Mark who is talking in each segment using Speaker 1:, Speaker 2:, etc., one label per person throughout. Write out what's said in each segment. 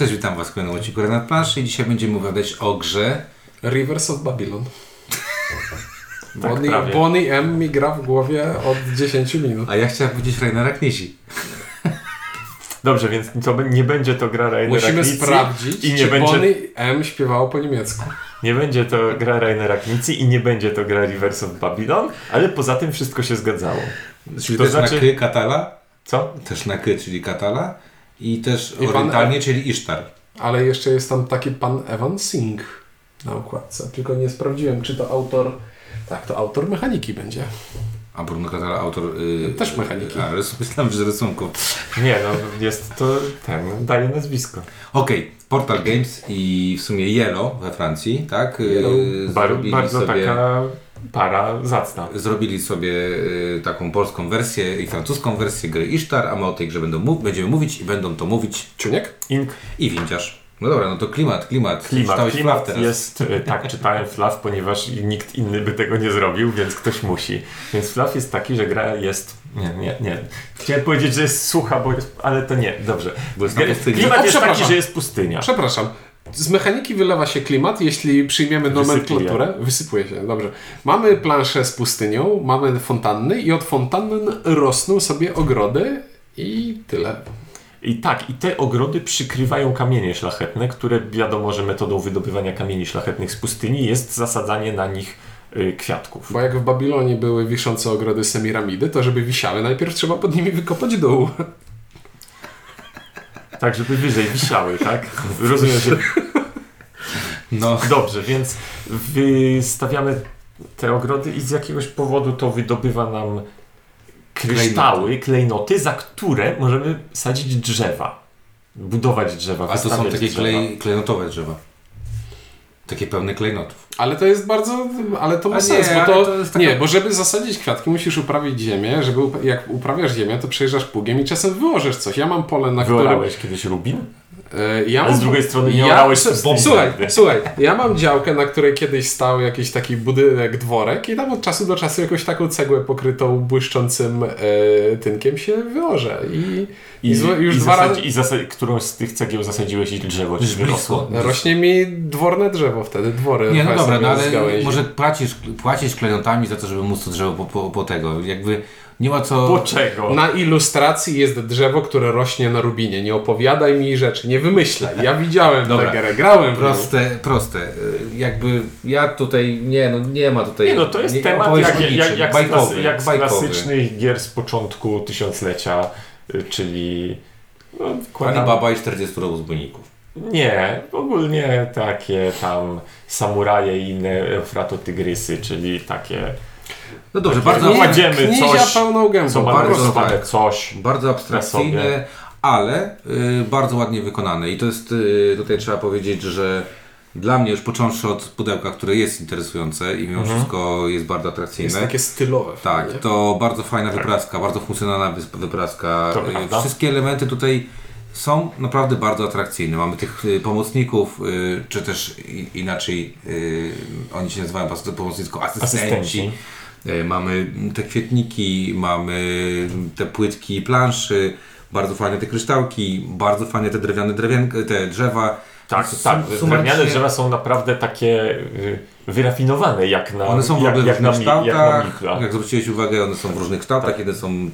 Speaker 1: Cześć, witam Was w kolejnym odcinku Renat Planszy i dzisiaj będziemy opowiadać o grze
Speaker 2: Rivers of Babylon.
Speaker 3: Tak,
Speaker 2: Bonnie,
Speaker 3: prawie.
Speaker 2: Bonnie M mi gra w głowie od 10 minut.
Speaker 1: A ja chciałem powiedzieć Rainera Knisi.
Speaker 3: Dobrze, więc to b- nie będzie to gra Rainera
Speaker 2: Musimy
Speaker 3: Knizzi
Speaker 2: sprawdzić,
Speaker 3: i nie
Speaker 2: czy
Speaker 3: będzie,
Speaker 2: Bonnie M śpiewało po niemiecku.
Speaker 3: nie będzie to gra Rainera Knizzi i nie będzie to gra Rivers of Babylon, ale poza tym wszystko się zgadzało.
Speaker 1: Czyli
Speaker 3: To
Speaker 1: też
Speaker 3: znaczy-
Speaker 1: na K Katala,
Speaker 3: Co?
Speaker 1: też na K, czyli Katala i też
Speaker 2: I pan-
Speaker 1: orientalnie, czyli Isztar.
Speaker 2: Ale jeszcze jest tam taki pan Evan Singh na okładce. Tylko nie sprawdziłem, czy to autor... Tak, to autor mechaniki będzie.
Speaker 1: A Bruno Katala, autor... y,
Speaker 2: Też mechaniki.
Speaker 1: A, rys- myślałem, że rysunków.
Speaker 3: Nie, no jest to ten, daje nazwisko.
Speaker 1: Okej, Portal Games i w sumie Yellow we Francji, tak? Y,
Speaker 2: Yellow.
Speaker 3: Bar, bardzo
Speaker 1: sobie,
Speaker 3: taka para zacna.
Speaker 1: Zrobili sobie y, taką polską wersję i francuską wersję gry Isztar, a my o tej grze będą mów- będziemy mówić i będą to mówić
Speaker 2: Czuniek?
Speaker 3: Ink,
Speaker 1: i windziarz. No dobra, no to klimat, klimat.
Speaker 3: klimat.
Speaker 1: Czytałeś
Speaker 3: Klimat
Speaker 1: teraz.
Speaker 3: jest, y, tak, czytałem Flaw, ponieważ nikt inny by tego nie zrobił, więc ktoś musi. Więc Flaw jest taki, że gra jest... Nie, nie, nie. Chciałem powiedzieć, że jest sucha, bo jest, ale to nie, dobrze.
Speaker 1: Bo jest.
Speaker 3: Klimat
Speaker 2: O,
Speaker 3: jest taki, że jest pustynia.
Speaker 2: Przepraszam. Z mechaniki wylewa się klimat, jeśli przyjmiemy
Speaker 3: Wysypuje.
Speaker 2: nomenklaturę. Wysypuje się, dobrze. Mamy planszę z pustynią, mamy fontanny i od fontanny rosną sobie ogrody i tyle.
Speaker 3: I tak, i te ogrody przykrywają kamienie szlachetne, które wiadomo, że metodą wydobywania kamieni szlachetnych z pustyni jest zasadzanie na nich y, kwiatków.
Speaker 2: Bo jak w Babilonie były wiszące ogrody Semiramidy, to żeby wisiały, najpierw trzeba pod nimi wykopać dół.
Speaker 3: Tak, żeby wyżej wisiały, tak? Rozumiem, że
Speaker 1: No,
Speaker 3: Dobrze, więc wystawiamy te ogrody i z jakiegoś powodu to wydobywa nam kryształy, klejnoty, za które możemy sadzić drzewa. Budować drzewa,
Speaker 1: a to są takie
Speaker 3: drzewa.
Speaker 1: klej, klejnotowe drzewa. Takie pełne klejnotów.
Speaker 2: Ale to jest bardzo, ale to ma
Speaker 1: A
Speaker 2: sens,
Speaker 1: nie,
Speaker 2: bo to,
Speaker 1: to taka-
Speaker 2: nie, bo żeby zasadzić kwiatki musisz uprawić ziemię, żeby jak uprawiasz ziemię, to przejeżdżasz pługiem i czasem wyłożysz coś. Ja mam pole, na którym
Speaker 3: Wyolałeś kiedyś rubin?
Speaker 2: E, Ja
Speaker 3: Ale
Speaker 2: mam-
Speaker 3: z drugiej strony nie
Speaker 2: ja,
Speaker 3: pustyni
Speaker 2: Słuchaj, słuchaj, ja mam działkę, na której kiedyś stał jakiś taki budynek, dworek i tam od czasu do czasu jakąś taką cegłę pokrytą błyszczącym e, tynkiem się wyłożę. I, i, zło- już
Speaker 3: i,
Speaker 2: dwa
Speaker 3: zasadzi,
Speaker 2: razy
Speaker 3: i zasa- którąś z tych cegieł zasadziłeś i drzewo ci wyrosło.
Speaker 2: rośnie mi dworne drzewo wtedy, dwory.
Speaker 1: Nie, no dobra, no ale może płacisz, płacisz klejnotami za to, żeby móc to drzewo po, po, po tego. Jakby nie ma co...
Speaker 3: Po czego?
Speaker 2: Na ilustracji jest drzewo, które rośnie na rubinie. Nie opowiadaj mi rzeczy, nie wymyślaj. Ja widziałem
Speaker 1: Dobra.
Speaker 2: tę grę, grałem.
Speaker 1: Proste, proste. Jakby ja tutaj, nie no, nie ma tutaj...
Speaker 3: Nie no, to jest
Speaker 1: nie,
Speaker 3: temat jak, jak, jak, z,
Speaker 1: bajkowy,
Speaker 3: klasy, jak z klasycznych gier z początku tysiąclecia, y, czyli... No, wkładam-
Speaker 1: Alibaba i 40 rozbójników.
Speaker 3: Nie, ogólnie takie tam samuraje i inne eufratotygrysy, czyli takie...
Speaker 1: No dobrze, bardzo,
Speaker 3: nie- kładziemy coś,
Speaker 2: pełną gębą.
Speaker 3: Co ma
Speaker 1: bardzo tak.
Speaker 3: coś.
Speaker 1: bardzo abstrakcyjne, ale y, bardzo ładnie wykonane. I to jest, y, tutaj trzeba powiedzieć, że dla mnie już począwszy od pudełka, które jest interesujące i mimo
Speaker 3: Mhm.
Speaker 1: wszystko jest bardzo atrakcyjne.
Speaker 2: Jest takie stylowe.
Speaker 1: Tak, to bardzo fajna wypraska, bardzo funkcjonalna wypraska.
Speaker 3: To
Speaker 1: Y. Wszystkie elementy tutaj są naprawdę bardzo atrakcyjne. Mamy tych y, pomocników, y, czy też inaczej oni się nazywają po tylko asystenci.
Speaker 3: Asystenci.
Speaker 1: Y, Mamy te kwietniki, mamy te płytki planszy, bardzo fajne te kryształki, bardzo fajne te drewniane te drzewa.
Speaker 3: Tak,
Speaker 1: Sum-
Speaker 3: tak. Drewniane drzewa są naprawdę takie y, wyrafinowane, jak na
Speaker 1: One są w
Speaker 3: jak,
Speaker 1: w różnych
Speaker 3: mi- jak na
Speaker 1: kształtach. Jak zwróciłeś uwagę, one są w różnych kształtach.
Speaker 3: Tak.
Speaker 1: Jedne są mm,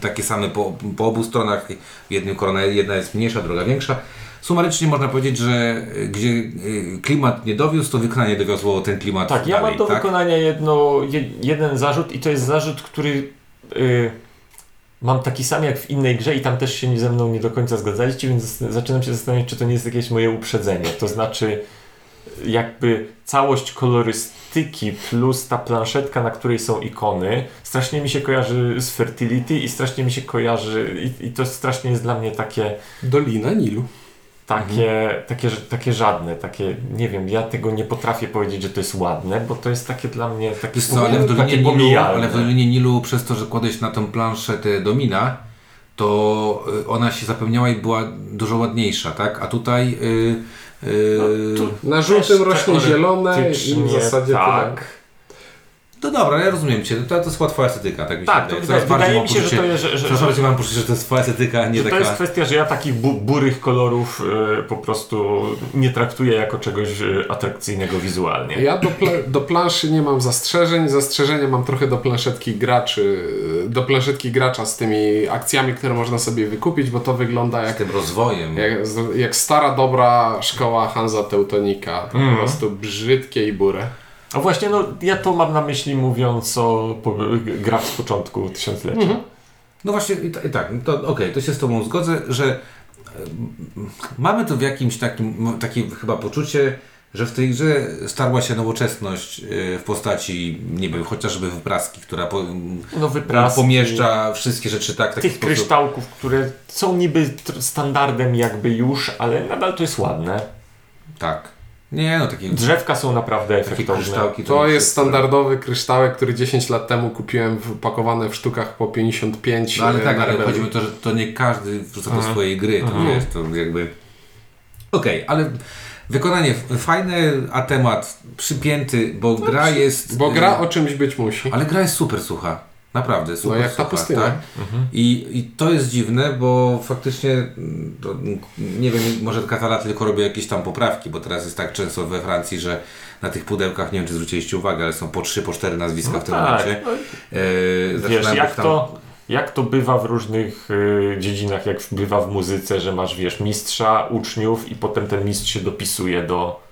Speaker 1: takie same po, po obu stronach. W jednym korona jedna jest mniejsza, druga większa. Sumarycznie można powiedzieć, że y, gdzie y, klimat nie dowiózł, to wykonanie dowiozło ten klimat
Speaker 3: Tak, ja
Speaker 1: dalej.
Speaker 3: mam do
Speaker 1: tak?
Speaker 3: wykonania jedno, je, jeden zarzut i to jest zarzut, który y, mam taki sam jak w innej grze i tam też się ze mną nie do końca zgadzaliście, więc zaczynam się zastanawiać, czy to nie jest jakieś moje uprzedzenie. To znaczy jakby całość kolorystyki plus ta planszetka, na której są ikony, strasznie mi się kojarzy z Fertility i strasznie mi się kojarzy i, i to strasznie jest dla mnie takie
Speaker 2: Dolina Nilu.
Speaker 3: Takie,
Speaker 1: Mhm.
Speaker 3: takie, takie żadne, takie, nie wiem, ja tego nie potrafię powiedzieć, że to jest ładne, bo to jest takie dla mnie takie,
Speaker 1: co, ale w,
Speaker 3: takie
Speaker 1: Dolinie Nilu,
Speaker 3: pomijalne.
Speaker 1: ale w Dolinie Nilu przez to, że kładłeś na tą planszę te domina, to y, ona się zapełniała i była dużo ładniejsza, tak? A tutaj... Y, y,
Speaker 3: No, tu
Speaker 2: Na żółtym rośnie zielone i w zasadzie
Speaker 3: tak.
Speaker 1: No dobra, ja rozumiem Cię, to, to jest łatwa estetyka, tak mi się
Speaker 3: Tak, to
Speaker 1: wydaje. Coraz
Speaker 3: wydaje mi się, że to jest, że, że,
Speaker 1: mam poczucie, że to jest twoja estetyka, a nie
Speaker 3: że to
Speaker 1: taka...
Speaker 3: jest kwestia, że ja takich bu burych kolorów e, po prostu nie traktuję jako czegoś e, atrakcyjnego wizualnie.
Speaker 2: Ja do, pla- do planszy nie mam zastrzeżeń. Zastrzeżenia mam trochę do planszetki graczy, do planszetki gracza z tymi akcjami, które można sobie wykupić, bo to wygląda
Speaker 1: Z
Speaker 2: jak,
Speaker 1: tym rozwojem.
Speaker 2: jak, jak stara, dobra szkoła Hansa Teutonika. Po
Speaker 3: Mhm.
Speaker 2: prostu brzydkie i burę.
Speaker 3: A właśnie, no ja to mam na myśli mówiąc o grach z początku tysiąclecia.
Speaker 2: Mhm.
Speaker 1: No właśnie, i ta- i tak, to okej, to się z Tobą zgodzę, że mamy tu w jakimś takim, takie chyba poczucie, że w tej grze starła się nowoczesność e, w postaci, nie wiem, chociażby wypraski, która po,
Speaker 3: No wypraski,
Speaker 1: pomieszcza wszystkie rzeczy tak,
Speaker 3: tych
Speaker 1: sposób.
Speaker 3: kryształków, które są niby standardem jakby już, ale nadal to jest ładne.
Speaker 1: Tak. Nie, no takie,
Speaker 3: Drzewka są naprawdę
Speaker 1: takie
Speaker 3: efektowne.
Speaker 1: kryształki.
Speaker 2: To jest standardowy kryształek, który 10 lat temu kupiłem wpakowane w sztukach po 55
Speaker 1: No ale
Speaker 2: e,
Speaker 1: tak, ale chodzi o to, że to nie każdy wrzuca do
Speaker 3: Mhm.
Speaker 1: swojej gry, to
Speaker 3: Mhm.
Speaker 1: wiesz, to jakby... Okej, ale wykonanie fajne, a temat przypięty, bo gra jest...
Speaker 2: Bo
Speaker 1: y,
Speaker 2: gra o czymś być musi.
Speaker 1: Ale gra jest super sucha. Naprawdę, super
Speaker 2: jak ta
Speaker 1: sucha,
Speaker 2: pustynia.
Speaker 1: Tak? I, I to jest dziwne, bo faktycznie, to, nie wiem, może Katala tylko robi jakieś tam poprawki, bo teraz jest tak często we Francji, że na tych pudełkach, nie wiem czy zwróciliście uwagę, ale są po trzy, po cztery nazwiska
Speaker 3: No
Speaker 1: w tym
Speaker 3: tak,
Speaker 1: momencie.
Speaker 3: no,
Speaker 1: E,
Speaker 3: Wiesz, jak
Speaker 1: tam-
Speaker 3: to, jak to bywa w różnych y, dziedzinach, jak bywa w muzyce, że masz, wiesz, mistrza, uczniów i potem ten mistrz się dopisuje do...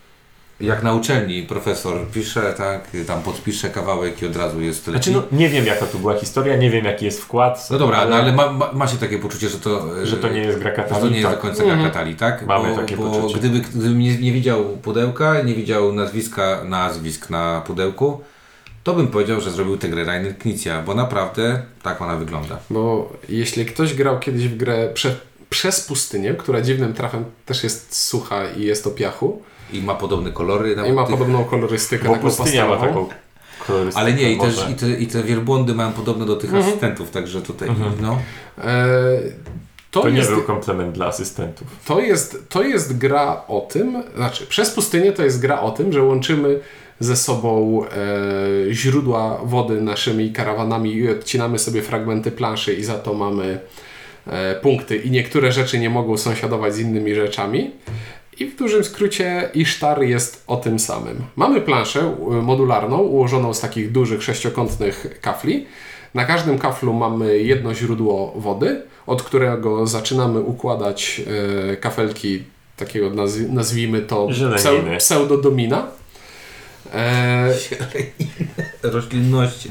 Speaker 1: Jak na uczelni profesor pisze, tak, tam podpisze kawałek i od razu jest leci.
Speaker 3: Znaczy, no, nie wiem jaka tu była historia, nie wiem jaki jest wkład.
Speaker 1: No dobra, ale, no, ale ma, ma, macie takie poczucie, że to,
Speaker 3: Że to nie jest gra
Speaker 1: że
Speaker 3: katali.
Speaker 1: to nie jest do końca gra
Speaker 2: Mhm.
Speaker 1: Katali, tak?
Speaker 3: Mamy
Speaker 1: bo,
Speaker 3: takie
Speaker 1: bo
Speaker 3: poczucie.
Speaker 1: Gdyby, gdybym nie, nie widział pudełka, nie widział nazwiska, nazwisk na pudełku, to bym powiedział, że zrobił tę grę Rainer Knizia, bo naprawdę tak ona wygląda.
Speaker 2: Bo jeśli ktoś grał kiedyś w grę prze, przez pustynię, która dziwnym trafem też jest sucha i jest o piachu,
Speaker 1: I ma podobne kolory.
Speaker 2: i ma
Speaker 1: tych-
Speaker 2: podobną kolorystykę,
Speaker 3: Bo
Speaker 2: taką
Speaker 3: pustynia ma taką kolorystykę.
Speaker 1: Ale nie, i,
Speaker 3: może.
Speaker 1: też, i, te, i te wielbłądy mają podobne do tych
Speaker 2: Mhm.
Speaker 1: asystentów, także tutaj,
Speaker 3: Mhm.
Speaker 1: no.
Speaker 2: E, to,
Speaker 3: To nie
Speaker 2: jest,
Speaker 3: był komplement dla asystentów.
Speaker 2: to, jest, to jest gra o tym, znaczy przez pustynię to jest gra o tym, że łączymy ze sobą e, źródła wody naszymi karawanami i odcinamy sobie fragmenty planszy i za to mamy e, punkty i niektóre rzeczy nie mogą sąsiadować z innymi rzeczami. I w dużym skrócie Isztar jest o tym samym. Mamy planszę y, modularną ułożoną z takich dużych sześciokątnych kafli. Na każdym kaflu mamy jedno źródło wody, od którego zaczynamy układać e, kafelki takiego nazw- nazwijmy to
Speaker 3: Zieleniny.
Speaker 2: pseudodomina. E,
Speaker 1: Roślinności.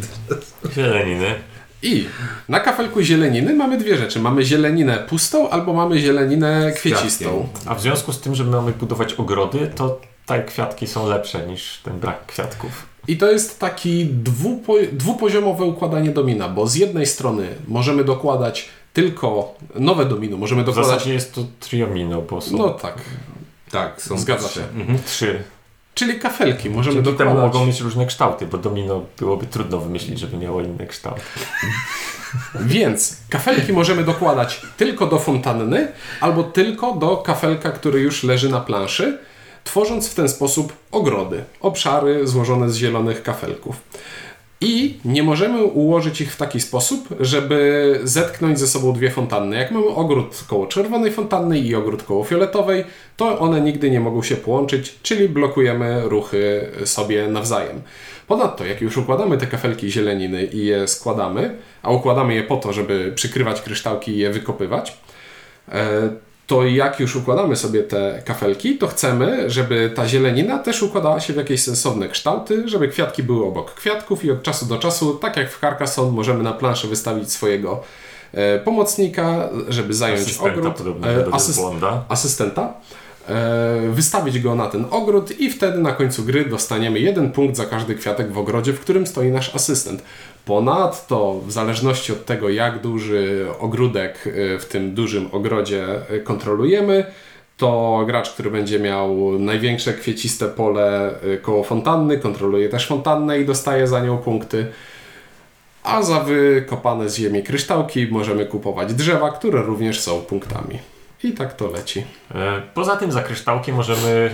Speaker 3: Zieleniny.
Speaker 2: I na kafelku zieleniny mamy dwie rzeczy. Mamy zieleninę pustą albo mamy zieleninę kwiecistą.
Speaker 3: A w związku z tym, że mamy budować ogrody, to te kwiatki są lepsze niż ten brak kwiatków.
Speaker 2: I to jest taki dwupo, dwupoziomowe układanie domina, bo z jednej strony możemy dokładać tylko nowe domino, możemy
Speaker 3: W
Speaker 2: dokładać.
Speaker 3: zasadzie jest to triomino, bo są
Speaker 2: No tak.
Speaker 1: Tak, są
Speaker 2: Zgadza
Speaker 1: trzy.
Speaker 2: się.
Speaker 1: Mhm.
Speaker 3: trzy.
Speaker 2: Czyli kafelki możemy
Speaker 3: Dzięki temu
Speaker 2: dokładać.
Speaker 3: mogą mieć różne kształty, bo domino byłoby trudno wymyślić, żeby miało inny kształt.
Speaker 2: Więc kafelki możemy dokładać tylko do fontanny albo tylko do kafelka, który już leży na planszy, tworząc w ten sposób ogrody, obszary złożone z zielonych kafelków. I nie możemy ułożyć ich w taki sposób, żeby zetknąć ze sobą dwie fontanny. Jak mamy ogród koło czerwonej fontanny i ogród koło fioletowej, to one nigdy nie mogą się połączyć, czyli blokujemy ruchy sobie nawzajem. Ponadto, jak już układamy te kafelki zieleniny i je składamy, a układamy je po to, żeby przykrywać kryształki i je wykopywać, e, to jak już układamy sobie te kafelki, to chcemy, żeby ta zielenina też układała się w jakieś sensowne kształty, żeby kwiatki były obok kwiatków i od czasu do czasu, tak jak w Carcassonne, możemy na planszę wystawić swojego e, pomocnika, żeby zająć
Speaker 3: Asystenta
Speaker 2: ogród.
Speaker 3: do
Speaker 2: asyst- asystenta, e, wystawić go na ten ogród i wtedy na końcu gry dostaniemy jeden punkt za każdy kwiatek w ogrodzie, w którym stoi nasz asystent. Ponadto, w zależności od tego, jak duży ogródek y, w tym dużym ogrodzie y, kontrolujemy, to gracz, który będzie miał największe kwieciste pole y, koło fontanny, kontroluje też fontannę i dostaje za nią punkty. A za wykopane z ziemi kryształki możemy kupować drzewa, które również są punktami. I tak to leci.
Speaker 3: E, poza tym za kryształki możemy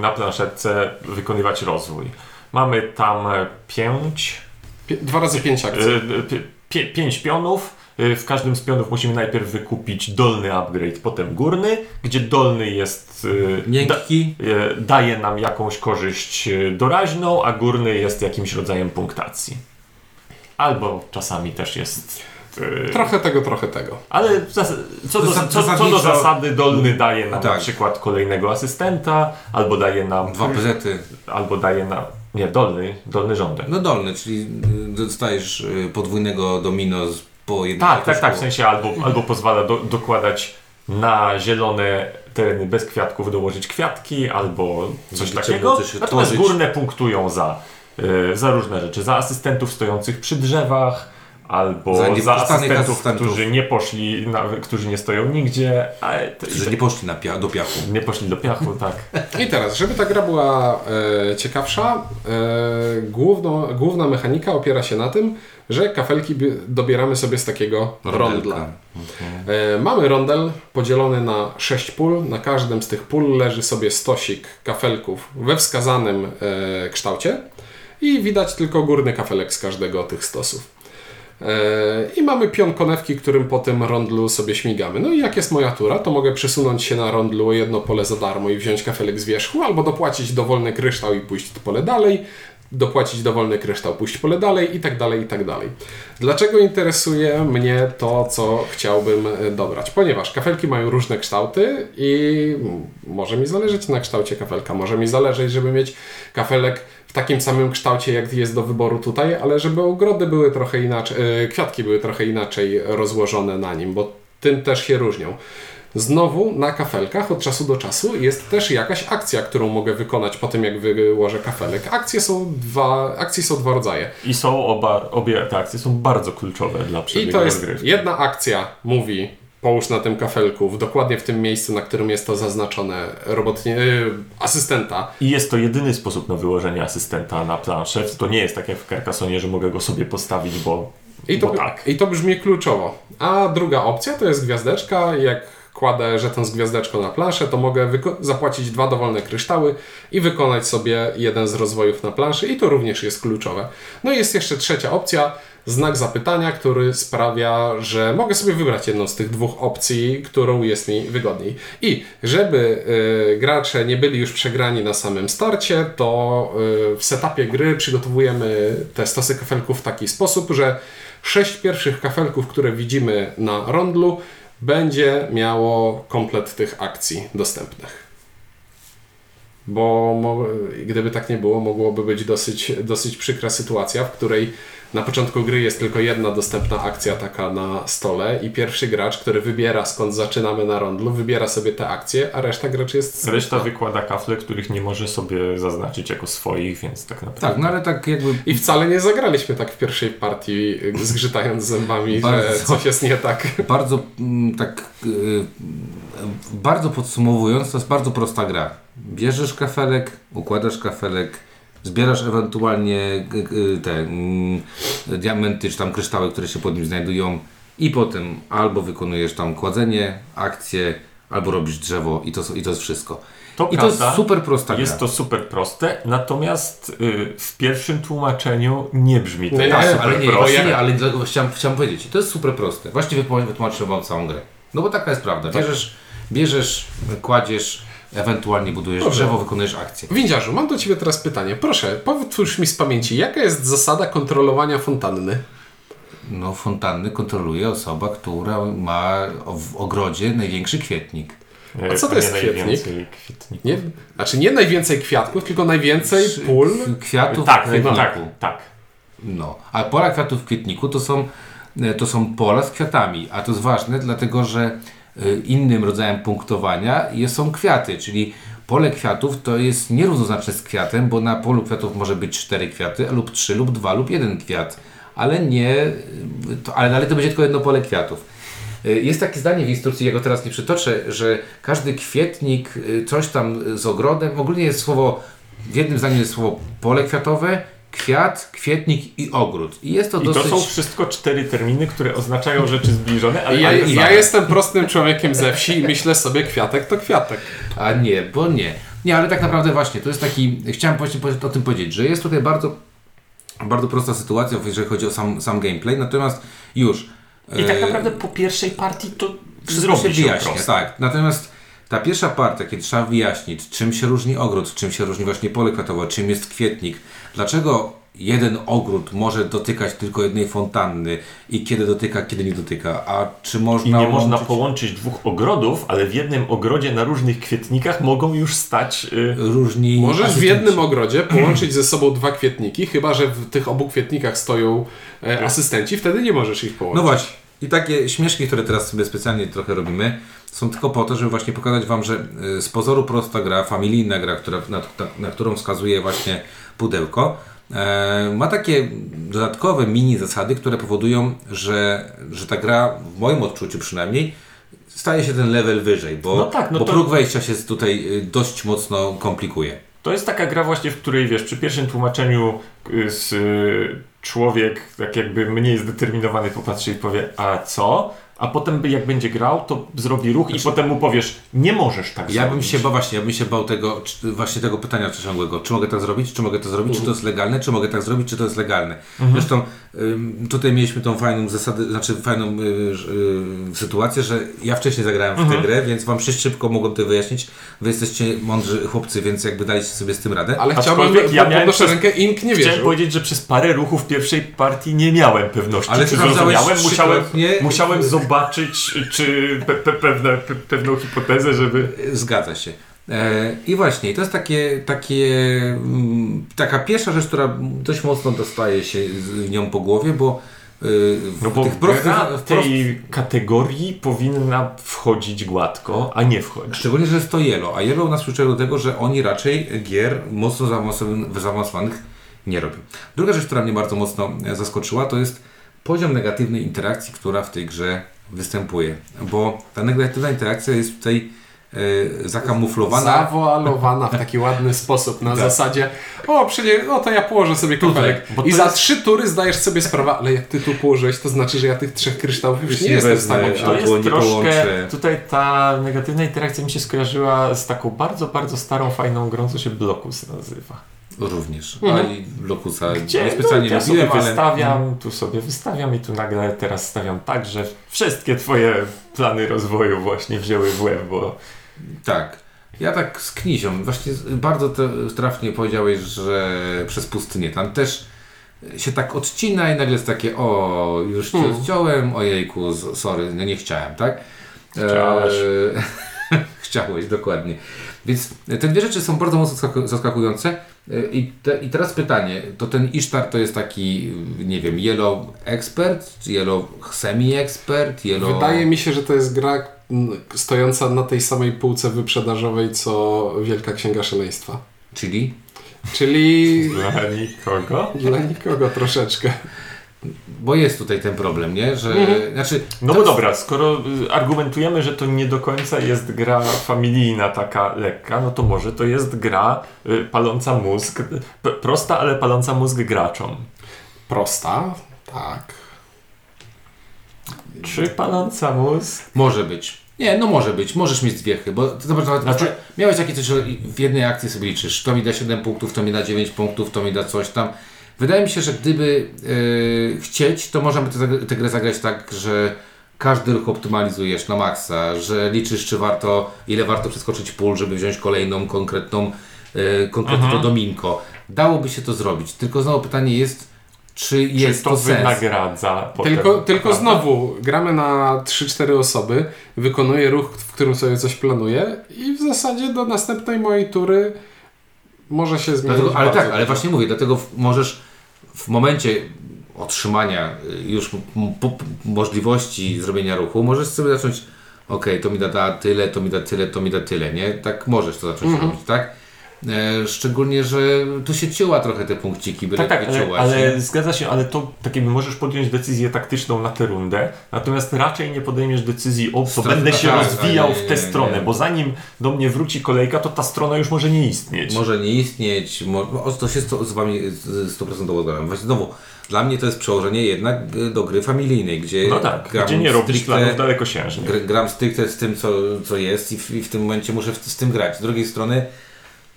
Speaker 3: na planszetce wykonywać rozwój. Mamy tam
Speaker 2: 5 Dwa razy pięć akcji.
Speaker 3: E, e, pięć pionów. E, w każdym z pionów musimy najpierw wykupić dolny upgrade, potem górny, gdzie dolny jest.
Speaker 1: Miękki.
Speaker 3: Da daje nam jakąś korzyść doraźną, a górny jest jakimś rodzajem punktacji. Albo czasami też jest.
Speaker 2: Trochę tego, trochę tego.
Speaker 3: Ale co do, co, co do zasady, dolny daje nam
Speaker 1: tak.
Speaker 3: na przykład kolejnego asystenta, albo daje nam.
Speaker 1: Dwa prezety.
Speaker 3: Albo daje nam. Nie, dolny, dolny rządek.
Speaker 1: No dolny, czyli y, dostajesz y, podwójnego domino z po jednym
Speaker 3: Tak, tak, tak. W sensie albo, albo pozwala do, dokładać na zielone tereny bez kwiatków dołożyć kwiatki, albo coś
Speaker 1: Żeby
Speaker 3: takiego. Natomiast
Speaker 1: tworzyć.
Speaker 3: górne punktują za, y, za różne rzeczy. Za asystentów stojących przy drzewach, albo
Speaker 1: Za
Speaker 3: za, asystentów,
Speaker 1: asystentów.
Speaker 3: którzy nie poszli, na, którzy nie stoją nigdzie,
Speaker 1: Że nie poszli na pia- do piachu.
Speaker 3: nie poszli do piachu, tak.
Speaker 2: I teraz, żeby ta gra była e, ciekawsza, e, główno, główna mechanika opiera się na tym, że kafelki bi- dobieramy sobie z takiego rondla. E, mamy rondel podzielony na 6 pól. Na każdym z tych pól leży sobie stosik kafelków we wskazanym e, kształcie i widać tylko górny kafelek z każdego tych stosów. E, I mamy pion konewki, którym po tym rondlu sobie śmigamy. No i jak jest moja tura, to mogę przesunąć się na rondlu jedno pole za darmo i wziąć kafelek z wierzchu, albo dopłacić dowolny kryształ i pójść pole dalej, dopłacić dowolny kryształ, pójść pole dalej i tak dalej, i tak dalej. Dlaczego interesuje mnie to, co chciałbym e, dobrać? Ponieważ kafelki mają różne kształty i może mi zależeć na kształcie kafelka, może mi zależeć, żeby mieć kafelek takim samym kształcie, jak jest do wyboru tutaj, ale żeby ogrody były trochę inaczej, e, kwiatki były trochę inaczej rozłożone na nim, bo tym też się różnią. Znowu na kafelkach od czasu do czasu jest też jakaś akcja, którą mogę wykonać po tym, jak wyłożę kafelek. Akcje są dwa, akcji są dwa rodzaje.
Speaker 3: I są oba, obie te akcje są bardzo kluczowe dla
Speaker 2: I
Speaker 3: przebiegu
Speaker 2: to jest jedna akcja mówi połóż na tym kafelku, w, dokładnie w tym miejscu, na którym jest to zaznaczone robotnie, yy, asystenta.
Speaker 3: I jest to jedyny sposób na wyłożenie asystenta na planszę. To nie jest tak jak w Carcassonie, że mogę go sobie postawić, bo,
Speaker 2: I to,
Speaker 3: bo tak.
Speaker 2: I to brzmi kluczowo. A druga opcja to jest gwiazdeczka. Jak kładę żeton z gwiazdeczką na planszę, to mogę zapłacić dwa dowolne kryształy i wykonać sobie jeden z rozwojów na planszy i to również jest kluczowe. No i jest jeszcze trzecia opcja, znak zapytania, który sprawia, że mogę sobie wybrać jedną z tych dwóch opcji, którą jest mi wygodniej. I żeby y, gracze nie byli już przegrani na samym starcie, to y, w setupie gry przygotowujemy te stosy kafelków w taki sposób, że sześć pierwszych kafelków, które widzimy na rondlu, będzie miało komplet tych akcji dostępnych. Bo gdyby tak nie było, mogłoby być dosyć, dosyć przykra sytuacja, w której na początku gry jest tylko jedna dostępna akcja taka na stole i pierwszy gracz, który wybiera skąd zaczynamy na rondlu, wybiera sobie te akcje, a reszta graczy jest
Speaker 3: Reszta wykłada kafle, których nie może sobie zaznaczyć jako swoich, więc tak naprawdę.
Speaker 1: Tak, no ale tak jakby
Speaker 2: I wcale nie zagraliśmy tak w pierwszej partii, zgrzytając zębami, że
Speaker 1: Bardzo.
Speaker 2: coś jest nie tak.
Speaker 1: bardzo mm, tak y, bardzo podsumowując, to jest bardzo prosta gra. Bierzesz kafelek, układasz kafelek, zbierasz ewentualnie te mm, diamenty czy tam kryształy, które się pod nim znajdują i potem albo wykonujesz tam kładzenie, akcję, albo robisz drzewo i to, i to jest wszystko.
Speaker 3: To
Speaker 1: I to jest super prosta gra.
Speaker 3: Jest to super proste, natomiast y, w pierwszym tłumaczeniu nie brzmi to
Speaker 2: Nie,
Speaker 3: tak super
Speaker 1: ale nie,
Speaker 3: proste.
Speaker 1: właśnie nie, ale dlatego chciałem, chciałem powiedzieć, to jest super proste. Właściwie wytłum- wytłumaczyłem Wam całą grę. No bo taka jest prawda. Bierzesz, bierzesz kładziesz, ewentualnie budujesz
Speaker 2: Dobrze.
Speaker 1: drzewo, wykonujesz akcję.
Speaker 2: Windziarzu, mam do Ciebie teraz pytanie. Proszę, powtórz mi z pamięci, jaka jest zasada kontrolowania fontanny?
Speaker 1: No, fontanny kontroluje osoba, która ma w ogrodzie największy kwietnik.
Speaker 2: A co to
Speaker 3: nie
Speaker 2: jest kwietnik?
Speaker 3: najwięcej kwietników.
Speaker 2: Nie, znaczy nie najwięcej kwiatków, tylko najwięcej pól.
Speaker 1: Kwiatów
Speaker 3: Tak,
Speaker 1: w kwietniku.
Speaker 3: tak, tak.
Speaker 1: No, a pola kwiatów w kwietniku to są, e, to są pola z kwiatami, a to jest ważne, dlatego że innym rodzajem punktowania są kwiaty, czyli pole kwiatów to jest nierównoznaczne z kwiatem, bo na polu kwiatów może być cztery kwiaty, lub trzy, lub dwa, lub jeden kwiat, ale nie, e, to, ale, ale to będzie tylko jedno pole kwiatów. E, Jest takie zdanie w instrukcji, ja go teraz nie przytoczę, że każdy kwietnik, coś tam z ogrodem, ogólnie jest słowo, w jednym zdaniu jest słowo pole kwiatowe, kwiat, kwietnik i ogród. I jest to
Speaker 3: I
Speaker 1: dosyć...
Speaker 3: to są wszystko cztery terminy, które oznaczają rzeczy zbliżone, ale
Speaker 2: Ja,
Speaker 3: ale
Speaker 2: ja jestem prostym człowiekiem ze wsi i myślę sobie, kwiatek to kwiatek.
Speaker 1: A nie, bo nie. Nie, ale tak naprawdę właśnie, to jest taki, chciałem właśnie o tym powiedzieć, że jest tutaj bardzo Bardzo prosta sytuacja, jeżeli chodzi o sam, sam gameplay, natomiast już.
Speaker 3: I tak
Speaker 1: e,
Speaker 3: naprawdę po pierwszej partii to
Speaker 1: wszystko
Speaker 3: zrobi
Speaker 1: się
Speaker 3: się
Speaker 1: wyjaśnia. Tak, natomiast ta pierwsza partia, kiedy trzeba wyjaśnić, czym się różni ogród, czym się różni właśnie pole kwiatowe, czym jest kwietnik, dlaczego jeden ogród może dotykać tylko jednej fontanny i kiedy dotyka, kiedy nie dotyka, a czy
Speaker 3: I
Speaker 1: można
Speaker 3: nie można
Speaker 1: łączyć
Speaker 3: połączyć dwóch ogrodów, ale w jednym ogrodzie na różnych kwietnikach mogą już stać. Y,
Speaker 1: różni
Speaker 2: Możesz w
Speaker 1: asystenci.
Speaker 2: jednym ogrodzie połączyć ze sobą dwa kwietniki, chyba że w tych obu kwietnikach stoją e, asystenci, wtedy nie możesz ich połączyć.
Speaker 1: No właśnie. I takie śmieszki, które teraz sobie specjalnie trochę robimy, są tylko po to, żeby właśnie pokazać Wam, że y, z pozoru prosta gra, familijna gra, która, na, na, którą wskazuje właśnie pudełko, e, ma takie dodatkowe mini zasady, które powodują, że, że ta gra, w moim odczuciu przynajmniej, staje się ten level wyżej, bo,
Speaker 3: No tak, no
Speaker 1: bo
Speaker 3: to-
Speaker 1: próg wejścia się tutaj y, dość mocno komplikuje.
Speaker 3: To jest taka gra właśnie, w której wiesz, przy pierwszym tłumaczeniu y, z, y, człowiek tak jakby mniej zdeterminowany popatrzy i powie, a co? A potem jak będzie grał, to zrobi ruch i potem mu powiesz, nie możesz tak
Speaker 1: Znaczy- Ja bym
Speaker 3: zrobić.
Speaker 1: się bał właśnie, ja bym się bał tego, czy, właśnie tego pytania ciągłego. Czy mogę tak zrobić, czy mogę to zrobić, czy to jest legalne, czy mogę tak zrobić, czy to jest legalne. Zresztą ym, tutaj mieliśmy tą fajną zasadę, znaczy fajną y, y, sytuację, że ja wcześniej zagrałem w tę grę, więc wam się szybko mogłem to wyjaśnić. Wy jesteście mądrzy chłopcy, więc jakby daliście sobie z tym radę.
Speaker 2: Ale chciałbym,
Speaker 3: ja miałem przez-
Speaker 2: rękę, Ink nie
Speaker 3: Chciałem
Speaker 2: wierzył.
Speaker 3: powiedzieć, że przez parę ruchów pierwszej partii nie miałem pewności,
Speaker 1: Ale
Speaker 3: czy zrozumiałem. Musiałem, musiałem zobaczyć, czy pe, pe, pewne, pe, pewną hipotezę, żeby...
Speaker 1: Zgadza się. E, I właśnie, to jest takie, takie, mm, taka pierwsza rzecz, która dość mocno dostaje się z nią po głowie, bo y, w
Speaker 3: No bo
Speaker 1: tych prostych, w
Speaker 3: tej kategorii powinna wchodzić gładko, a nie wchodzi.
Speaker 1: Szczególnie, że jest to Yellow, a Yellow nas przyzwyczaił do tego, że oni raczej gier mocno zaawansowanych, zaawansowanych nie robią. Druga rzecz, która mnie bardzo mocno e, zaskoczyła, to jest poziom negatywnej interakcji, która w tej grze występuje. Bo ta negatywna interakcja jest tutaj e, zakamuflowana.
Speaker 2: Zawoalowana w taki ładny sposób, na
Speaker 1: Tak.
Speaker 2: zasadzie o, przecież, no to ja położę sobie kafelek. I za
Speaker 3: jest-
Speaker 2: trzy tury zdajesz sobie sprawę, ale jak ty tu położyłeś, to znaczy, że ja tych trzech kryształów już
Speaker 1: Już
Speaker 2: nie,
Speaker 1: nie
Speaker 2: jestem w stanie.
Speaker 3: To jest
Speaker 1: nie
Speaker 3: troszkę, tutaj ta negatywna interakcja mi się skojarzyła z taką bardzo, bardzo starą, fajną grą, co się Blokus nazywa.
Speaker 1: Również.
Speaker 2: Mhm.
Speaker 1: A i Lokusa
Speaker 3: Gdzie
Speaker 1: nie specjalnie
Speaker 3: no, ja sobie
Speaker 1: lubiłem, ale...
Speaker 3: wystawiam, tu sobie wystawiam i tu nagle teraz stawiam tak, że wszystkie twoje plany rozwoju właśnie wzięły w łeb, bo
Speaker 1: Tak. Ja tak z Knizią, właśnie bardzo trafnie powiedziałeś, że przez pustynię. Tam też się tak odcina i nagle jest takie, o, już cię
Speaker 2: Hmm.
Speaker 1: odciąłem, ojejku, sorry, no nie chciałem, tak?
Speaker 3: Chciałeś.
Speaker 1: Eee, Chciałeś, dokładnie. Więc te dwie rzeczy są bardzo mocno zaskaku- zaskakujące. I, te, I teraz pytanie, to ten Ishtar to jest taki, nie wiem, Yellow Expert, czy Yellow Semi-Expert, Yellow...
Speaker 2: Wydaje mi się, że to jest gra stojąca na tej samej półce wyprzedażowej, co Wielka Księga Szaleństwa.
Speaker 1: Czyli?
Speaker 2: Czyli
Speaker 3: dla nikogo.
Speaker 2: dla nikogo troszeczkę.
Speaker 1: Bo jest tutaj ten problem, nie? Że,
Speaker 2: Mhm.
Speaker 1: znaczy,
Speaker 3: No bo
Speaker 1: jest-
Speaker 3: dobra, skoro y, argumentujemy, że to nie do końca jest gra familijna, taka lekka, no to może to jest gra y, paląca mózg, prosta, ale paląca mózg graczom.
Speaker 2: Prosta, tak.
Speaker 3: Czy paląca mózg?
Speaker 1: Może być. Nie, no może być. Możesz mieć zwiechy, bo to zobacz, nawet
Speaker 3: Znaczy-
Speaker 1: miałeś takie coś, że w jednej akcji sobie liczysz, to mi da 7 punktów, to mi da 9 punktów, to mi da coś tam. Wydaje mi się, że gdyby yy, chcieć, to można by tę tę grę zagrać tak, że każdy ruch optymalizujesz na maksa, że liczysz, czy warto, ile warto przeskoczyć pól, żeby wziąć kolejną konkretną, yy, konkretną
Speaker 3: Mhm.
Speaker 1: dominko. Dałoby się to zrobić, tylko znowu pytanie jest, czy jest
Speaker 3: Czy to,
Speaker 1: to sens?
Speaker 3: wynagradza potem,
Speaker 2: Tylko, tylko znowu, gramy na 3-4 osoby, wykonuję ruch, w którym sobie coś planuję i w zasadzie do następnej mojej tury może się zmienić.
Speaker 1: Dlatego, ale tak, ale właśnie mówię, dlatego możesz w momencie otrzymania y, już możliwości zrobienia ruchu, możesz sobie zacząć, ok, to mi da, da tyle, to mi da tyle, to mi da tyle, nie? Tak możesz to zacząć
Speaker 2: Mhm.
Speaker 1: robić, tak? E, szczególnie, że tu się cięła trochę te punkciki, byle
Speaker 3: Tak, tak, ale, ale zgadza się, ale to tak jakby możesz podjąć decyzję taktyczną na tę rundę, natomiast raczej nie podejmiesz decyzji, o, to będę się
Speaker 1: tak,
Speaker 3: rozwijał w tę
Speaker 1: nie,
Speaker 3: stronę,
Speaker 1: nie.
Speaker 3: bo zanim do mnie wróci kolejka, to ta strona już może nie istnieć.
Speaker 1: Może nie istnieć, mo, o, to się z Wami z 100% zgadzam. Właśnie znowu, dla mnie to jest przełożenie jednak y, do gry familijnej, gdzie
Speaker 3: No tak,
Speaker 1: gram
Speaker 3: gdzie nie robisz planów dalekosiężnych.
Speaker 1: Gr- gram stricte z tym, co, co jest i w, i w tym momencie muszę w, z tym grać. Z drugiej strony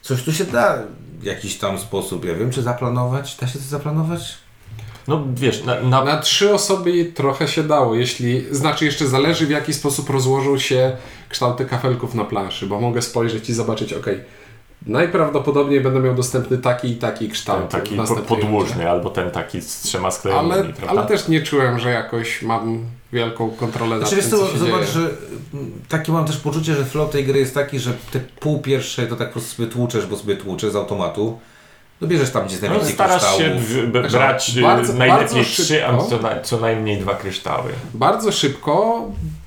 Speaker 1: coś tu się da w jakiś tam sposób, ja wiem, czy zaplanować? Da się to zaplanować?
Speaker 3: No wiesz, na, na,
Speaker 2: Na trzy osoby trochę się dało, jeśli, znaczy jeszcze zależy w jaki sposób rozłożą się kształty kafelków na planszy, bo mogę spojrzeć i zobaczyć, ok, najprawdopodobniej będę miał dostępny taki i taki kształt.
Speaker 3: ten taki podłużny, albo ten taki z trzema sklejonymi,
Speaker 2: Ale,
Speaker 3: prawda?
Speaker 2: ale też nie czułem, że jakoś mam wielką kontrolę nad
Speaker 1: Znaczy, wiesz
Speaker 2: tym,
Speaker 1: co,
Speaker 2: co się
Speaker 1: zobacz,
Speaker 2: dzieje.
Speaker 1: że mm, takie mam też poczucie, że flow tej gry jest taki, że te pół pierwsze to tak po prostu sobie tłuczesz, bo sobie tłuczesz z automatu. No bierzesz tam, gdzie jest
Speaker 3: no,
Speaker 1: najwięcej
Speaker 3: starasz się
Speaker 1: kryształów.
Speaker 3: b,
Speaker 2: Znaczy,
Speaker 3: brać y,
Speaker 2: bardzo-
Speaker 3: najlepiej
Speaker 2: bardzo
Speaker 3: trzy, a co, na, co najmniej dwa kryształy.
Speaker 2: Bardzo szybko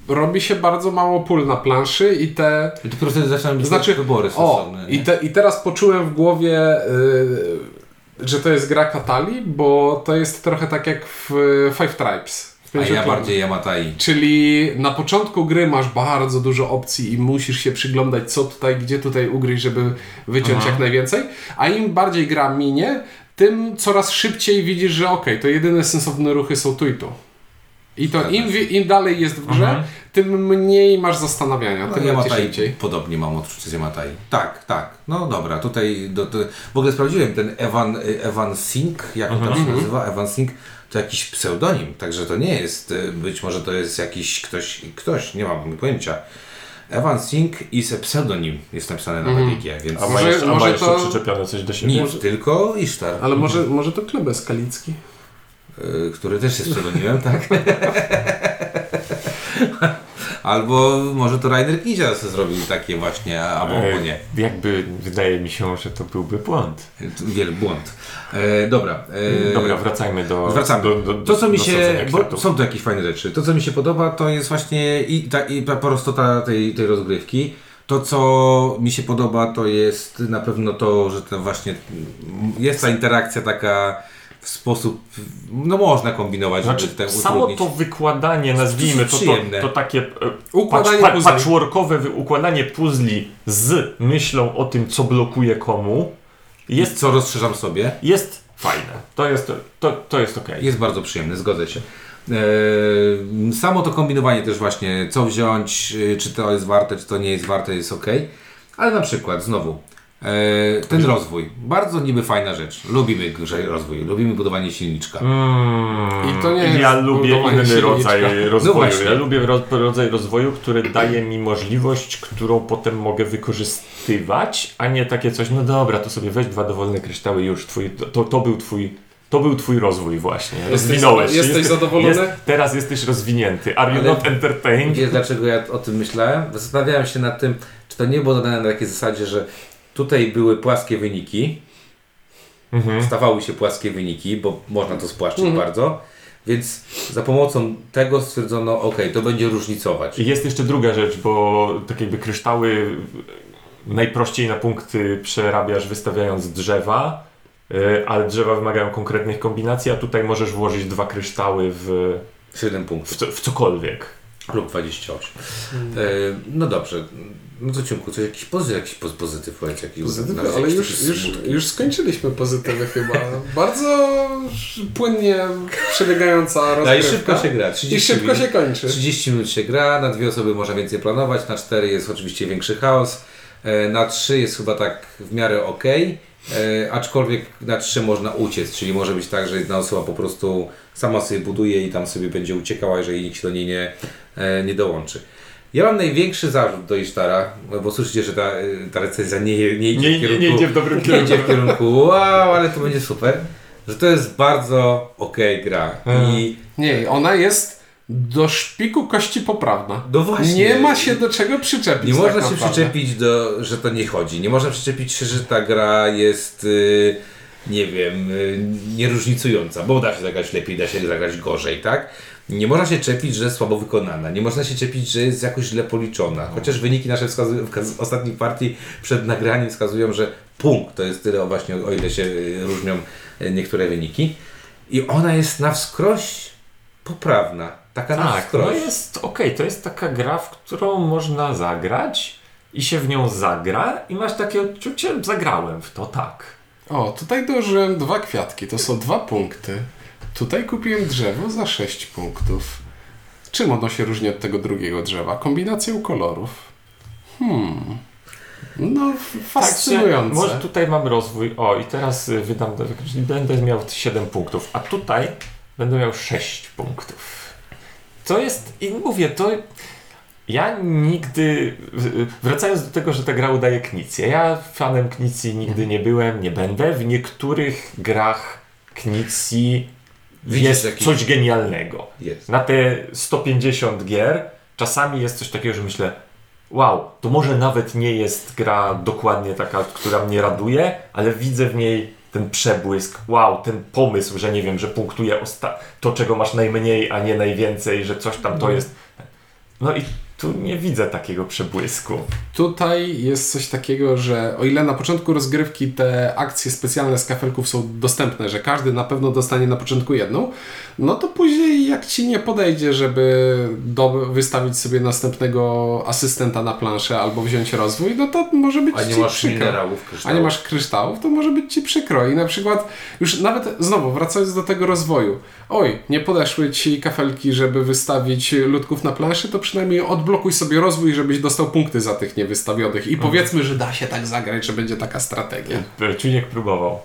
Speaker 2: robi się bardzo mało pól na planszy i te
Speaker 1: I dopiero wtedy zaczynają być
Speaker 2: Znaczy,
Speaker 1: wybory
Speaker 2: O,
Speaker 1: sensowne.
Speaker 2: i, te, i teraz poczułem w głowie, y, że to jest gra Katali, bo to jest trochę tak jak w y, Five Tribes. W
Speaker 1: A ja bardziej Yamatai.
Speaker 2: Czyli na początku gry masz bardzo dużo opcji i musisz się przyglądać, co tutaj, gdzie tutaj ugryźć, żeby wyciąć
Speaker 3: Aha.
Speaker 2: jak najwięcej. A im bardziej gra minie, tym coraz szybciej widzisz, że okej, to jedyne sensowne ruchy są tu i tu. I to im, im dalej jest w grze,
Speaker 3: Mhm.
Speaker 2: tym mniej masz zastanawiania,
Speaker 1: No,
Speaker 2: tym
Speaker 1: Yamatai podobnie mam odczucie z Yamatai. Tak, tak. No dobra, tutaj do, do, w ogóle sprawdziłem ten Evan, Evan Sink, jak on
Speaker 2: Mhm.
Speaker 1: tam się nazywa, Evan Sink, to jakiś pseudonim, także to nie jest, y, być może to jest jakiś ktoś, ktoś, nie mam pojęcia. Evan Sink is a pseudonim, jest napisane na
Speaker 2: Mhm.
Speaker 1: BGG, więc
Speaker 3: A ma
Speaker 2: Może-
Speaker 3: jeszcze, a ma
Speaker 2: może
Speaker 3: jeszcze
Speaker 2: to-
Speaker 3: przyczepione coś do siebie?
Speaker 1: nic, tylko Ishtar,
Speaker 2: Ale może, może to Klebes Kalicki?
Speaker 1: Y, który też jest pseudonimem, tak? Albo może to Rainer Knizia zrobił takie właśnie, albo
Speaker 3: Ej,
Speaker 1: nie.
Speaker 3: Jakby wydaje mi się, że to byłby błąd.
Speaker 1: Wielki błąd. E, dobra. E,
Speaker 3: Dobra, wracajmy do.
Speaker 1: Wracamy.
Speaker 3: Do, do,
Speaker 1: To, co mi
Speaker 3: do
Speaker 1: się. Bo są tu jakieś fajne rzeczy. To, co mi się podoba, to jest właśnie i ta, i ta prostota tej, tej rozgrywki. To, co mi się podoba, to jest na pewno to, że to właśnie jest ta interakcja taka w sposób. No można kombinować,
Speaker 3: Znaczy,
Speaker 1: żeby ten
Speaker 3: samo
Speaker 1: utrudnić.
Speaker 3: to wykładanie, nazwijmy to, to,
Speaker 1: przyjemne.
Speaker 3: to takie e,
Speaker 2: Układanie
Speaker 3: patch,
Speaker 2: puzli.
Speaker 3: patchworkowe układanie puzli z myślą o tym, co blokuje komu,
Speaker 1: Jest co rozszerzam sobie.
Speaker 3: jest fajne. To jest, to, to jest okej.
Speaker 1: Jest bardzo przyjemny, zgodzę się. Eee, samo to kombinowanie też właśnie, co wziąć, y, czy to jest warte, czy to nie jest warte, jest ok. Ale na przykład, znowu, ten rozwój. Bardzo niby fajna rzecz. Lubimy rozwój, lubimy budowanie silniczka.
Speaker 3: Mm,
Speaker 2: I to nie
Speaker 3: ja lubię inny
Speaker 2: silniczka.
Speaker 3: rodzaj rozwoju.
Speaker 1: właśnie.
Speaker 3: ja lubię ro, rodzaj rozwoju, który daje mi możliwość, którą potem mogę wykorzystywać, a nie takie coś, no dobra, to sobie weź dwa dowolne kryształy już, twój, to, to był twój to był twój rozwój właśnie. Rozwinąłeś się.
Speaker 2: jesteś zadowolony?
Speaker 3: Jest, teraz jesteś rozwinięty. Are you
Speaker 1: Ale-
Speaker 3: not entertained?
Speaker 1: Wiesz dlaczego ja o tym myślałem? Zastanawiałem się nad tym, czy to nie było dodane na takiej zasadzie, że tutaj były płaskie wyniki,
Speaker 3: Mhm.
Speaker 1: stawały się płaskie wyniki, bo można to spłaszczyć
Speaker 2: Mhm.
Speaker 1: bardzo. Więc za pomocą tego stwierdzono, ok, to będzie różnicować.
Speaker 3: I Jest jeszcze druga rzecz, bo tak jakby kryształy najprościej na punkty przerabiasz wystawiając drzewa, y, ale drzewa wymagają konkretnych kombinacji, a tutaj możesz włożyć dwa kryształy w,
Speaker 1: 7
Speaker 3: w,
Speaker 1: punktów
Speaker 3: co, w cokolwiek.
Speaker 1: lub 28. E, no dobrze. No to Ciumku, co jakiś pozytyw, jakiś poz- pozytyw powiedz, jakiś
Speaker 2: Pozytywy,
Speaker 1: nawet
Speaker 2: ale już, już,
Speaker 1: smutki.
Speaker 2: już skończyliśmy pozytywy chyba. Bardzo płynnie przebiegająca rozgrywka.
Speaker 1: No i szybko się gra. 30
Speaker 2: I szybko
Speaker 1: minut.
Speaker 2: się kończy.
Speaker 1: 30 minut się gra, na dwie osoby można więcej planować, na cztery jest oczywiście większy chaos, e, na trzy jest chyba tak w miarę ok, e, aczkolwiek na trzy można uciec, czyli może być tak, że jedna osoba po prostu sama sobie buduje i tam sobie będzie uciekała, jeżeli nikt się do niej nie, e, nie dołączy. Ja mam największy zarzut do Isztara, bo słyszycie, że ta, e, ta recenzja nie, nie idzie
Speaker 3: Nie,
Speaker 1: w
Speaker 3: nie,
Speaker 1: kierunku...
Speaker 3: nie idzie w dobrym
Speaker 1: nie
Speaker 3: kierunku.
Speaker 1: idzie w kierunku wow, ale to będzie super, że to jest bardzo okej gra i
Speaker 2: Nie, ona jest do szpiku kości poprawna.
Speaker 1: no właśnie.
Speaker 2: Nie ma się do czego przyczepić.
Speaker 1: Nie
Speaker 2: tak
Speaker 1: można się przyczepić do, że to nie chodzi. Nie można przyczepić się, że ta gra jest, y, nie wiem, y, nieróżnicująca, bo da się zagrać lepiej, da się zagrać gorzej, tak? Nie można się czepić, że jest słabo wykonana. Nie można się czepić, że jest jakoś źle policzona. Chociaż wyniki nasze wskazują, wskaz- ostatnich partii przed nagraniem wskazują, że punkt to jest tyle właśnie, o ile się y, różnią y, niektóre wyniki. I ona jest na wskroś poprawna. Taka na
Speaker 3: Tak,
Speaker 1: wskroś.
Speaker 3: no jest okej, to jest taka gra, w którą można zagrać i się w nią zagra i masz takie odczucie, zagrałem w to, tak.
Speaker 2: O, tutaj dołożyłem dwa kwiatki, to są dwa punkty. Tutaj kupiłem drzewo za 6 punktów. Czym ono się różni od tego drugiego drzewa? Kombinacją kolorów. Hmm. No,
Speaker 3: Także
Speaker 2: fascynujące.
Speaker 3: może tutaj mam rozwój. O, i teraz y, wydam, będę miał 7 punktów, a tutaj będę miał 6 punktów. To jest, i mówię, to ja nigdy, w- wracając do tego, że ta gra udaje Knicję, ja fanem Knicji nigdy nie byłem, nie będę. W niektórych grach Knicji
Speaker 1: Widzisz
Speaker 3: jest coś genialnego.
Speaker 1: Jest.
Speaker 3: Na te 150 gier czasami jest coś takiego, że myślę, wow, to może nawet nie jest gra dokładnie taka, która mnie raduje, ale widzę w niej ten przebłysk, wow, ten pomysł, że nie wiem, że punktuje to, czego masz najmniej, a nie najwięcej, że coś tam to jest. No i tu nie widzę takiego przebłysku.
Speaker 2: Tutaj jest coś takiego, że o ile na początku rozgrywki te akcje specjalne z kafelków są dostępne, że każdy na pewno dostanie na początku jedną, no to później jak ci nie podejdzie, żeby do, wystawić sobie następnego asystenta na planszę albo wziąć rozwój, no to może być
Speaker 1: A nie
Speaker 2: ci
Speaker 1: masz
Speaker 2: przykro.
Speaker 1: minerałów,
Speaker 2: A nie masz kryształów, to może być ci przykro. I na przykład, już nawet znowu wracając do tego rozwoju, oj, nie podeszły ci kafelki, żeby wystawić ludków na planszy, to przynajmniej odblokuj sobie rozwój, żebyś dostał punkty za tych niewystawionych. I powiedzmy, że da się tak zagrać, że będzie taka strategia.
Speaker 3: Czujnik próbował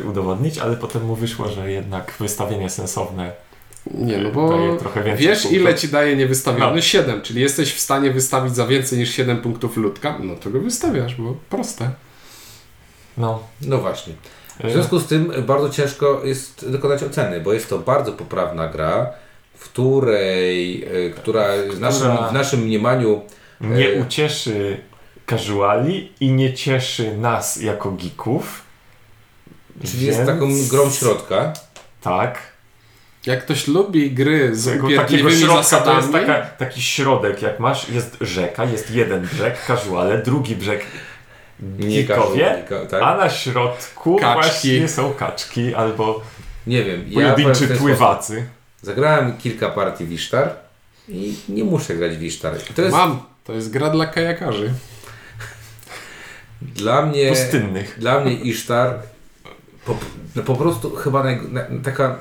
Speaker 3: y, udowodnić, ale potem mu wyszło, że jednak wystawienie sensowne
Speaker 2: Nie, no bo
Speaker 3: daje trochę więcej
Speaker 2: wiesz,
Speaker 3: punktów.
Speaker 2: ile ci daje niewystawiony?
Speaker 3: No.
Speaker 2: 7, czyli jesteś w stanie wystawić za więcej niż 7 punktów ludka, no to go wystawiasz, bo proste.
Speaker 3: No.
Speaker 1: No właśnie. W związku z tym bardzo ciężko jest dokonać oceny, bo jest to bardzo poprawna gra, której, e, która w naszym, w naszym mniemaniu
Speaker 3: nie
Speaker 1: E,
Speaker 3: ucieszy casuali i nie cieszy nas jako geeków.
Speaker 1: czyli jest
Speaker 3: Więc-
Speaker 1: taką grą środka.
Speaker 3: Tak.
Speaker 2: Jak ktoś lubi gry z
Speaker 3: Takiego, takiego
Speaker 2: upierdliwymi
Speaker 3: środka to
Speaker 2: zasadami,
Speaker 3: jest taka, taki środek, jak masz, jest rzeka, jest jeden brzeg, casuale, drugi brzeg
Speaker 1: Nie
Speaker 3: geekowie,
Speaker 1: tak?
Speaker 3: a na środku
Speaker 2: Kaczki.
Speaker 3: właśnie są kaczki albo
Speaker 1: Nie wiem. Ja
Speaker 3: pojedynczy
Speaker 1: sposób.
Speaker 3: pływacy.
Speaker 1: Zagrałem kilka partii w Ishtar i nie muszę grać w Ishtar. I to jest
Speaker 2: Mam. To jest gra dla kajakarzy.
Speaker 1: dla mnie...
Speaker 3: Pustynnych.
Speaker 1: Dla mnie Ishtar po, no po prostu chyba naj, na, taka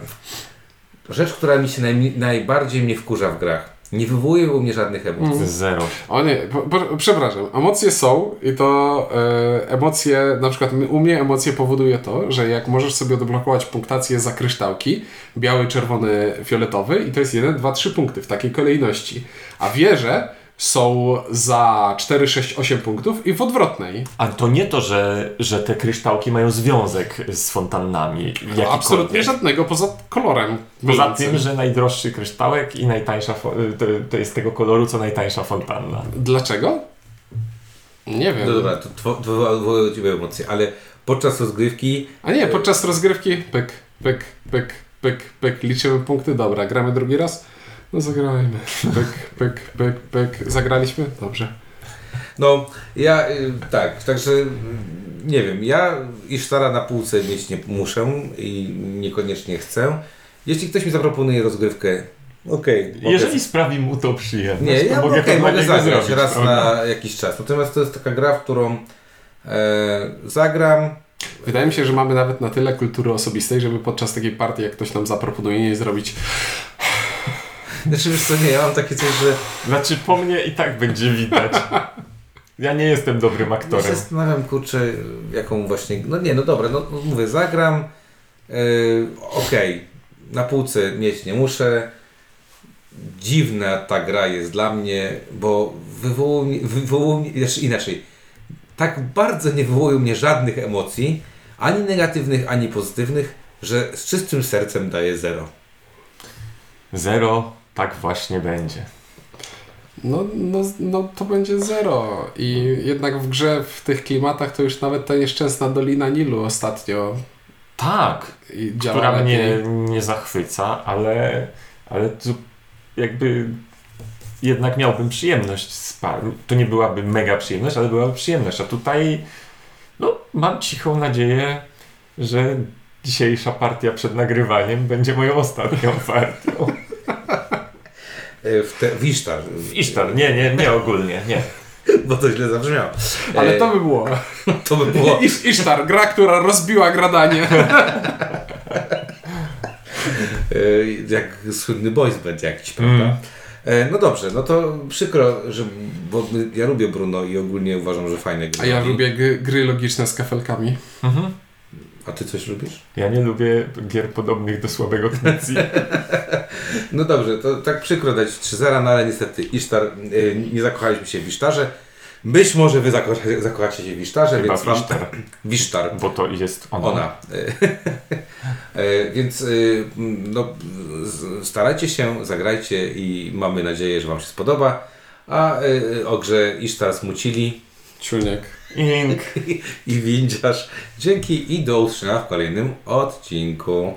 Speaker 1: rzecz, która mi się naj, najbardziej mnie wkurza w grach. Nie wywołuje u mnie żadnych emocji.
Speaker 3: Zero.
Speaker 2: O nie, po, po, przepraszam. Emocje są i to e, emocje, na przykład u mnie emocje powoduje to, że jak możesz sobie odblokować punktację za kryształki, biały, czerwony, fioletowy i to jest 1, 2, 3 punkty w takiej kolejności. A wieże są za 4, 6, 8 punktów i w odwrotnej.
Speaker 3: A to nie to, że, że te kryształki mają związek z fontannami. jakikolwiek.
Speaker 2: Absolutnie żadnego poza kolorem.
Speaker 3: Poza tym, że najdroższy kryształek i najtańsza, to, to jest tego koloru, co najtańsza fontanna.
Speaker 2: Dlaczego? Nie wiem.
Speaker 1: No dobra, to wywołuje Ciebie emocje, ale podczas rozgrywki
Speaker 2: A nie, podczas rozgrywki pyk, pyk, pyk, pyk, pyk, liczymy punkty, dobra, gramy drugi raz? No zagrajmy. Pyk, pyk, pyk, pyk. Zagraliśmy? Dobrze.
Speaker 1: No, ja y, tak, także y, nie wiem, ja Ishtara na półce mieć nie muszę i niekoniecznie chcę. Jeśli ktoś mi zaproponuje rozgrywkę, okej. mogę-
Speaker 3: Jeżeli sprawi mu to przyjemność,
Speaker 1: Nie,
Speaker 3: to
Speaker 1: ja
Speaker 3: mogę, dla
Speaker 1: mogę zagrać
Speaker 3: zrobić,
Speaker 1: raz
Speaker 3: prawda?
Speaker 1: na jakiś czas. Natomiast to jest taka gra, w którą e, zagram.
Speaker 2: Wydaje mi się, że mamy nawet na tyle kultury osobistej, żeby podczas takiej partii, jak ktoś nam zaproponuje, nie zrobić
Speaker 1: Znaczy wiesz co, nie, ja mam takie coś, że
Speaker 3: Znaczy po mnie i tak będzie widać. Ja nie jestem dobrym
Speaker 1: ja
Speaker 3: aktorem.
Speaker 1: się zastanawiam, kurczę, jaką właśnie, no nie, no dobra, no, no mówię, zagram, e, okej, na półce mieć nie muszę. Dziwna ta gra jest dla mnie, bo wywołuje, mnie- wywołuje mnie, znaczy inaczej, tak bardzo nie wywołuje mnie żadnych emocji, ani negatywnych, ani pozytywnych, że z czystym sercem daję zero.
Speaker 3: Zero, tak właśnie będzie.
Speaker 2: No, no, no to będzie zero. I jednak w grze, w tych klimatach, to już nawet ta nieszczęsna Dolina Nilu ostatnio
Speaker 3: Tak, która
Speaker 2: lepiej.
Speaker 3: mnie nie zachwyca, ale, ale tu jakby jednak miałbym przyjemność z par. To nie byłaby mega przyjemność, ale byłaby przyjemność. A tutaj no, mam cichą nadzieję, że dzisiejsza partia przed nagrywaniem będzie moją ostatnią partią.
Speaker 1: E, W, te, w Ishtar.
Speaker 3: W Isztar, nie, nie, nie ogólnie, nie.
Speaker 1: Bo to źle zabrzmiało.
Speaker 2: Ale
Speaker 1: E,
Speaker 2: to by było.
Speaker 1: to by było.
Speaker 2: Isz, Isztar, gra, która rozbiła gradanie.
Speaker 1: E, jak słynny boys band jakiś, prawda?
Speaker 3: Mm.
Speaker 1: No dobrze, no to przykro, że, bo ja lubię Bruno i ogólnie uważam, że fajne gry.
Speaker 2: A ja lubię gry, gry logiczne z kafelkami.
Speaker 3: Mhm.
Speaker 1: A ty coś lubisz?
Speaker 3: Ja nie lubię gier podobnych do słabego Knecji.
Speaker 1: No dobrze, to tak przykro dać 3-0, no ale niestety Isztar, y, nie zakochaliśmy się w Isztarze. Być może wy zakochacie, zakochacie się w Isztarze,
Speaker 3: Chyba
Speaker 1: więc wam...
Speaker 3: Wisztar,
Speaker 1: Wisztar.
Speaker 3: bo to jest ona.
Speaker 1: Ona. E, Więc y, no, starajcie się, zagrajcie i mamy nadzieję, że Wam się spodoba. A y, o grze Isztar smucili
Speaker 2: Ciuniek.
Speaker 3: Ink.
Speaker 1: i windziarz. Dzięki i do usłyszenia w kolejnym odcinku.